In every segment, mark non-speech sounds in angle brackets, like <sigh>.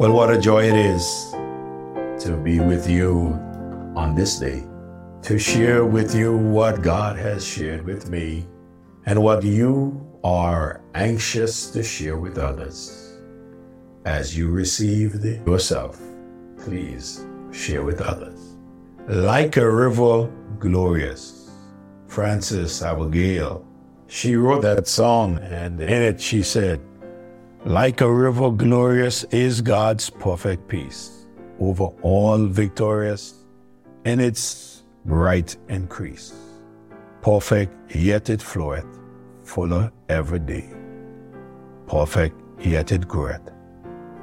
Well, what a joy it is to be with you on this day, to share with you what God has shared with me and what you are anxious to share with others. As you received yourself, please share with others. Like a river glorious, Frances Havergal, she wrote that song and in it she said, like a river glorious is God's perfect peace, over all victorious in its bright increase. Perfect, yet it floweth, fuller every day. Perfect, yet it groweth,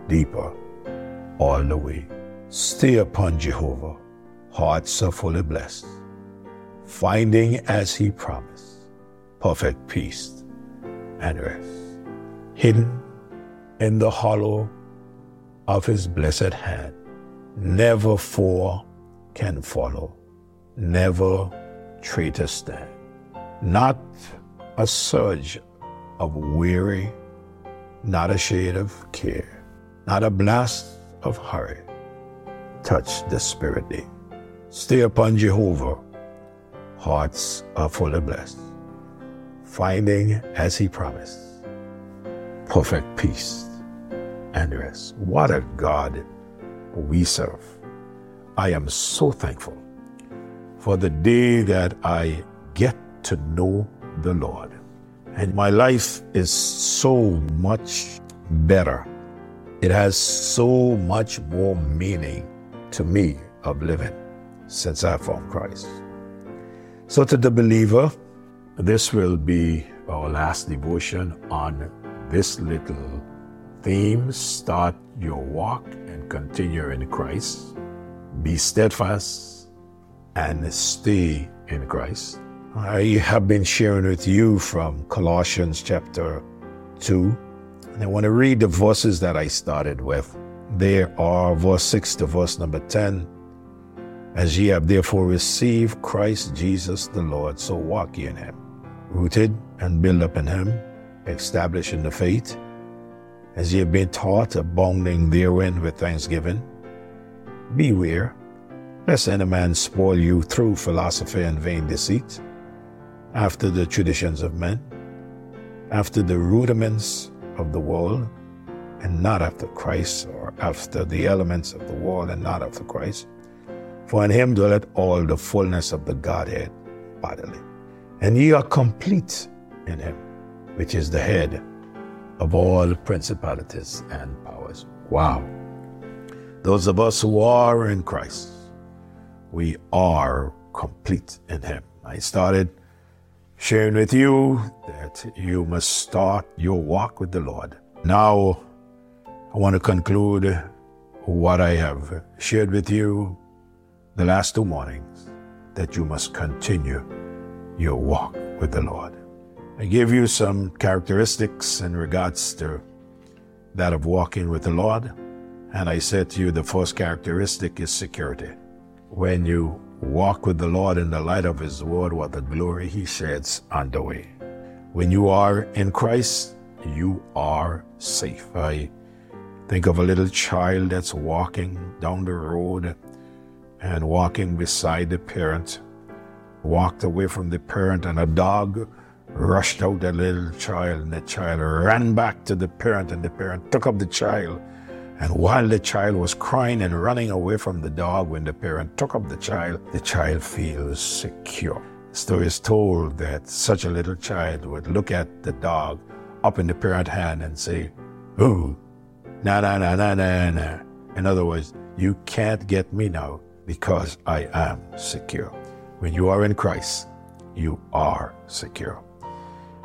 deeper all the way. Stay upon Jehovah, hearts are fully blessed, finding as he promised, perfect peace and rest. Hidden in the hollow of his blessed hand. Never four can follow, never traitor stand. Not a surge of weary, not a shade of care, not a blast of hurry. Touch the spirit. Stay upon Jehovah, hearts are fully blessed, finding as he promised perfect peace and rest. What a God we serve. I am so thankful for the day that I get to know the Lord. And my life is so much better. It has so much more meaning to me of living since I found Christ. So, to the believer, this will be our last devotion on this little theme start your walk and continue in Christ. Be steadfast and stay in Christ. I have been sharing with you from Colossians chapter 2. And I want to read the verses that I started with. There are verse 6 to verse number 10. As ye have therefore received Christ Jesus the Lord, so walk ye in him, rooted and built up in him, established in the faith as ye have been taught, abounding therein with thanksgiving. Beware, lest any man spoil you through philosophy and vain deceit, after the traditions of men, after the rudiments of the world, and not after Christ, or after the elements of the world, and not after Christ. For in him dwelleth all the fullness of the Godhead bodily. And ye are complete in him, which is the head of all principalities and powers. Wow. Those of us who are in Christ, we are complete in Him. I started sharing with you that you must start your walk with the Lord. Now, I want to conclude what I have shared with you the last two mornings that you must continue your walk with the Lord. I give you some characteristics in regards to that of walking with the Lord. And I said to you, the first characteristic is security. When you walk with the Lord in the light of His word, what the glory He sheds on the way. When you are in Christ, you are safe. I think of a little child that's walking down the road and walking beside the parent, walked away from the parent, and a dog rushed out the little child, and the child ran back to the parent, and the parent took up the child. And while the child was crying and running away from the dog, when the parent took up the child, the child feels secure. The story is told that such a little child would look at the dog up in the parent hand and say, Ooh, na na na na na na. In other words, you can't get me now because I am secure. When you are in Christ, you are secure.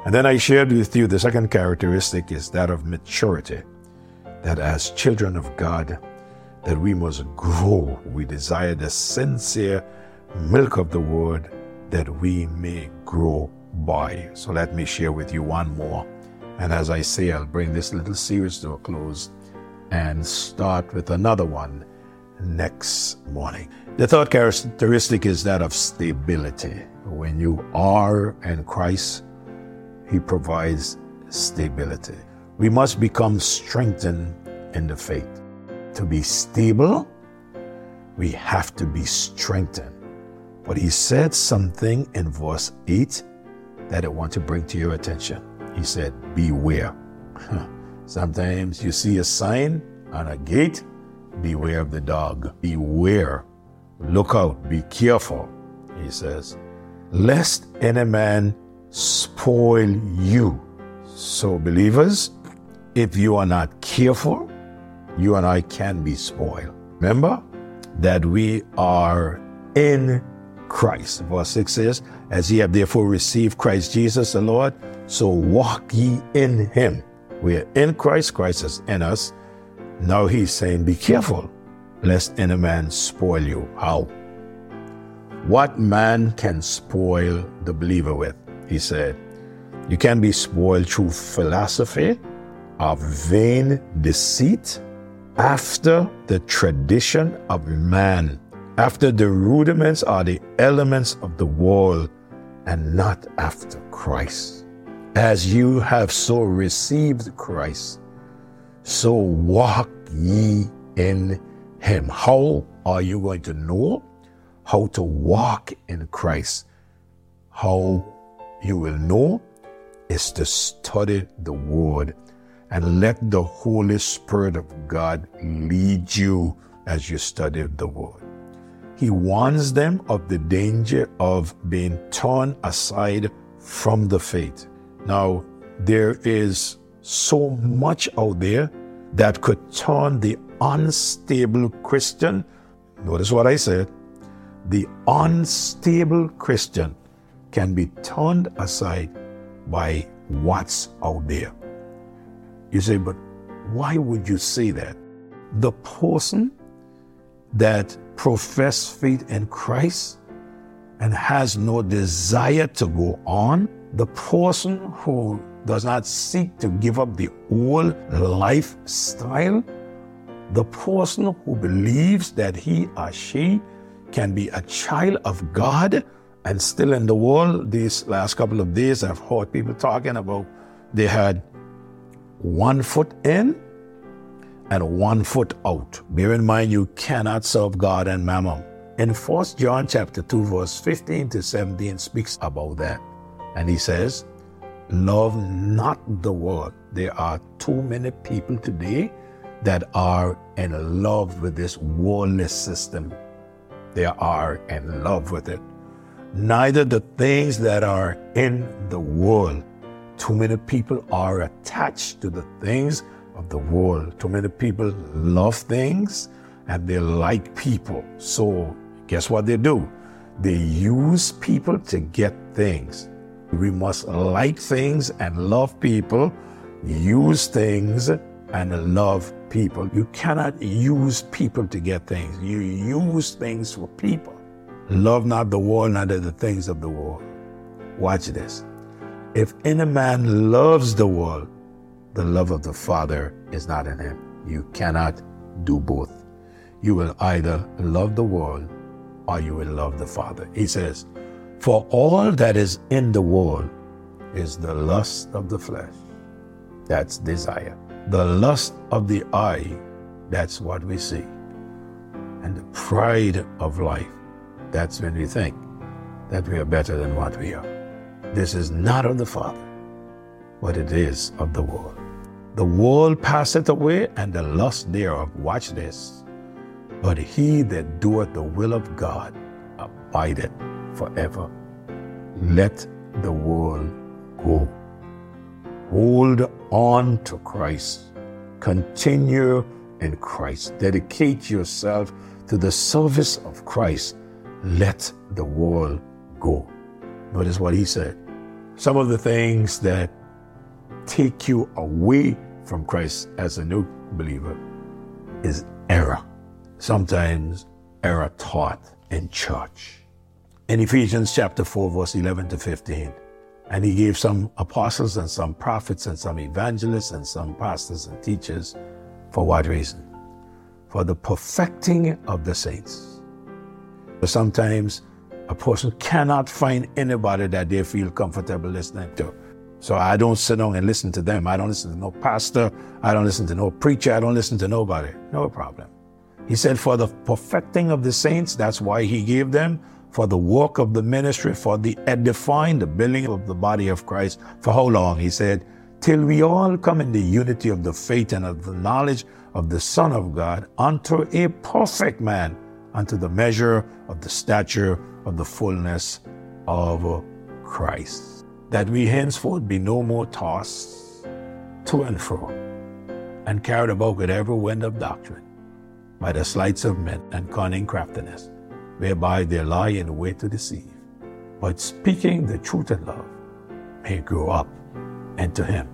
And then I shared with you the second characteristic is that of maturity. That as children of God, that we must grow. We desire the sincere milk of the word that we may grow by. So let me share with you one more. And as I say, I'll bring this little series to a close and start with another one next morning. The third characteristic is that of stability. When you are in Christ, he provides stability. We must become strengthened in the faith. to be stable, we have to be strengthened. But he said something in verse 8 that I want to bring to your attention. He said, Beware. <laughs> Sometimes you see a sign on a gate, beware of the dog. Beware. Look out. Be careful. He says, lest any man spoil you. So, believers, if you are not careful, you and I can be spoiled. Remember that we are in Christ. Verse 6 says, As ye have therefore received Christ Jesus the Lord, so walk ye in him. We are in Christ, Christ is in us. Now he's saying, Be careful, lest any man spoil you. How? What man can spoil the believer with? He said, You can be spoiled through philosophy of vain deceit after the tradition of man, after the rudiments or the elements of the world, and not after Christ. As you have so received Christ, so walk ye in him. How are you going to know how to walk in Christ? How you will know is to study the Word and let the Holy Spirit of God lead you as you study the Word. He warns them of the danger of being torn aside from the faith. Now, there is so much out there that could turn the unstable Christian. Notice what I said. The unstable Christian can be turned aside by what's out there. You say, but why would you say that? The person that profess faith in Christ and has no desire to go on, the person who does not seek to give up the old lifestyle, the person who believes that he or she can be a child of God and still in the world, these last couple of days, I've heard people talking about they had one foot in and one foot out. Bear in mind, you cannot serve God and mammon. In 1 John chapter 2, verse 15 to 17 speaks about that. And he says, Love not the world. There are too many people today that are in love with this worldly system. They are in love with it. Neither the things that are in the world. Too many people are attached to the things of the world. Too many people love things and they like people. So, guess what they do? They use people to get things. We must like things and love people, use things and love people. You cannot use people to get things. You use things for people. Love not the world, neither the things of the world. Watch this. If any man loves the world, the love of the Father is not in him. You cannot do both. You will either love the world or you will love the Father. He says, For all that is in the world is the lust of the flesh. That's desire. The lust of the eye, that's what we see. And the pride of life, that's when we think that we are better than what we are. This is not of the Father, but it is of the world. The world passeth away, and the lust thereof. Watch this. But he that doeth the will of God abideth forever. Let the world go. Hold on to Christ. Continue in Christ. Dedicate yourself to the service of Christ. Let the world go. Notice what he said some of the things that take you away from Christ as a new believer is error. Sometimes error taught in church. In Ephesians chapter 4, verse 11 to 15, and he gave some apostles and some prophets and some evangelists and some pastors and teachers. For what reason? For the perfecting of the saints. Sometimes a person cannot find anybody that they feel comfortable listening to. So I don't sit down and listen to them. I don't listen to no pastor. I don't listen to no preacher. I don't listen to nobody. No problem. He said, for the perfecting of the saints, that's why he gave them, for the work of the ministry, for the edifying, the building of the body of Christ. For how long? He said, till we all come in the unity of the faith and of the knowledge of the Son of God, unto a perfect man, unto the measure of the stature of the fullness of Christ. That we henceforth be no more tossed to and fro and carried about with every wind of doctrine by the sleights of men and cunning craftiness, whereby they lie in wait to deceive. But speaking the truth in love may grow up into Him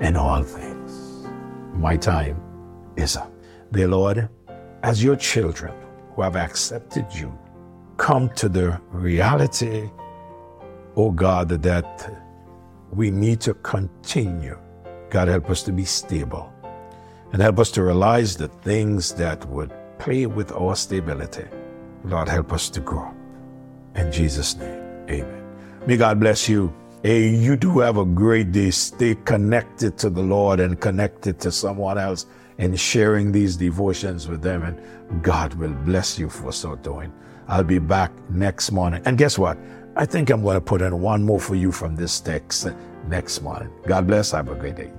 in all things. My time is up. Dear Lord, as your children who have accepted you, come to the reality, oh God, that we need to continue. God, help us to be stable and help us to realize the things that would play with our stability. Lord, help us to grow. In Jesus' name, amen. May God bless you. Hey, you do have a great day. Stay connected to the Lord and connected to someone else and sharing these devotions with them. And God will bless you for so doing. I'll be back next morning. And guess what? I think I'm going to put in one more for you from this text next morning. God bless. Have a great day.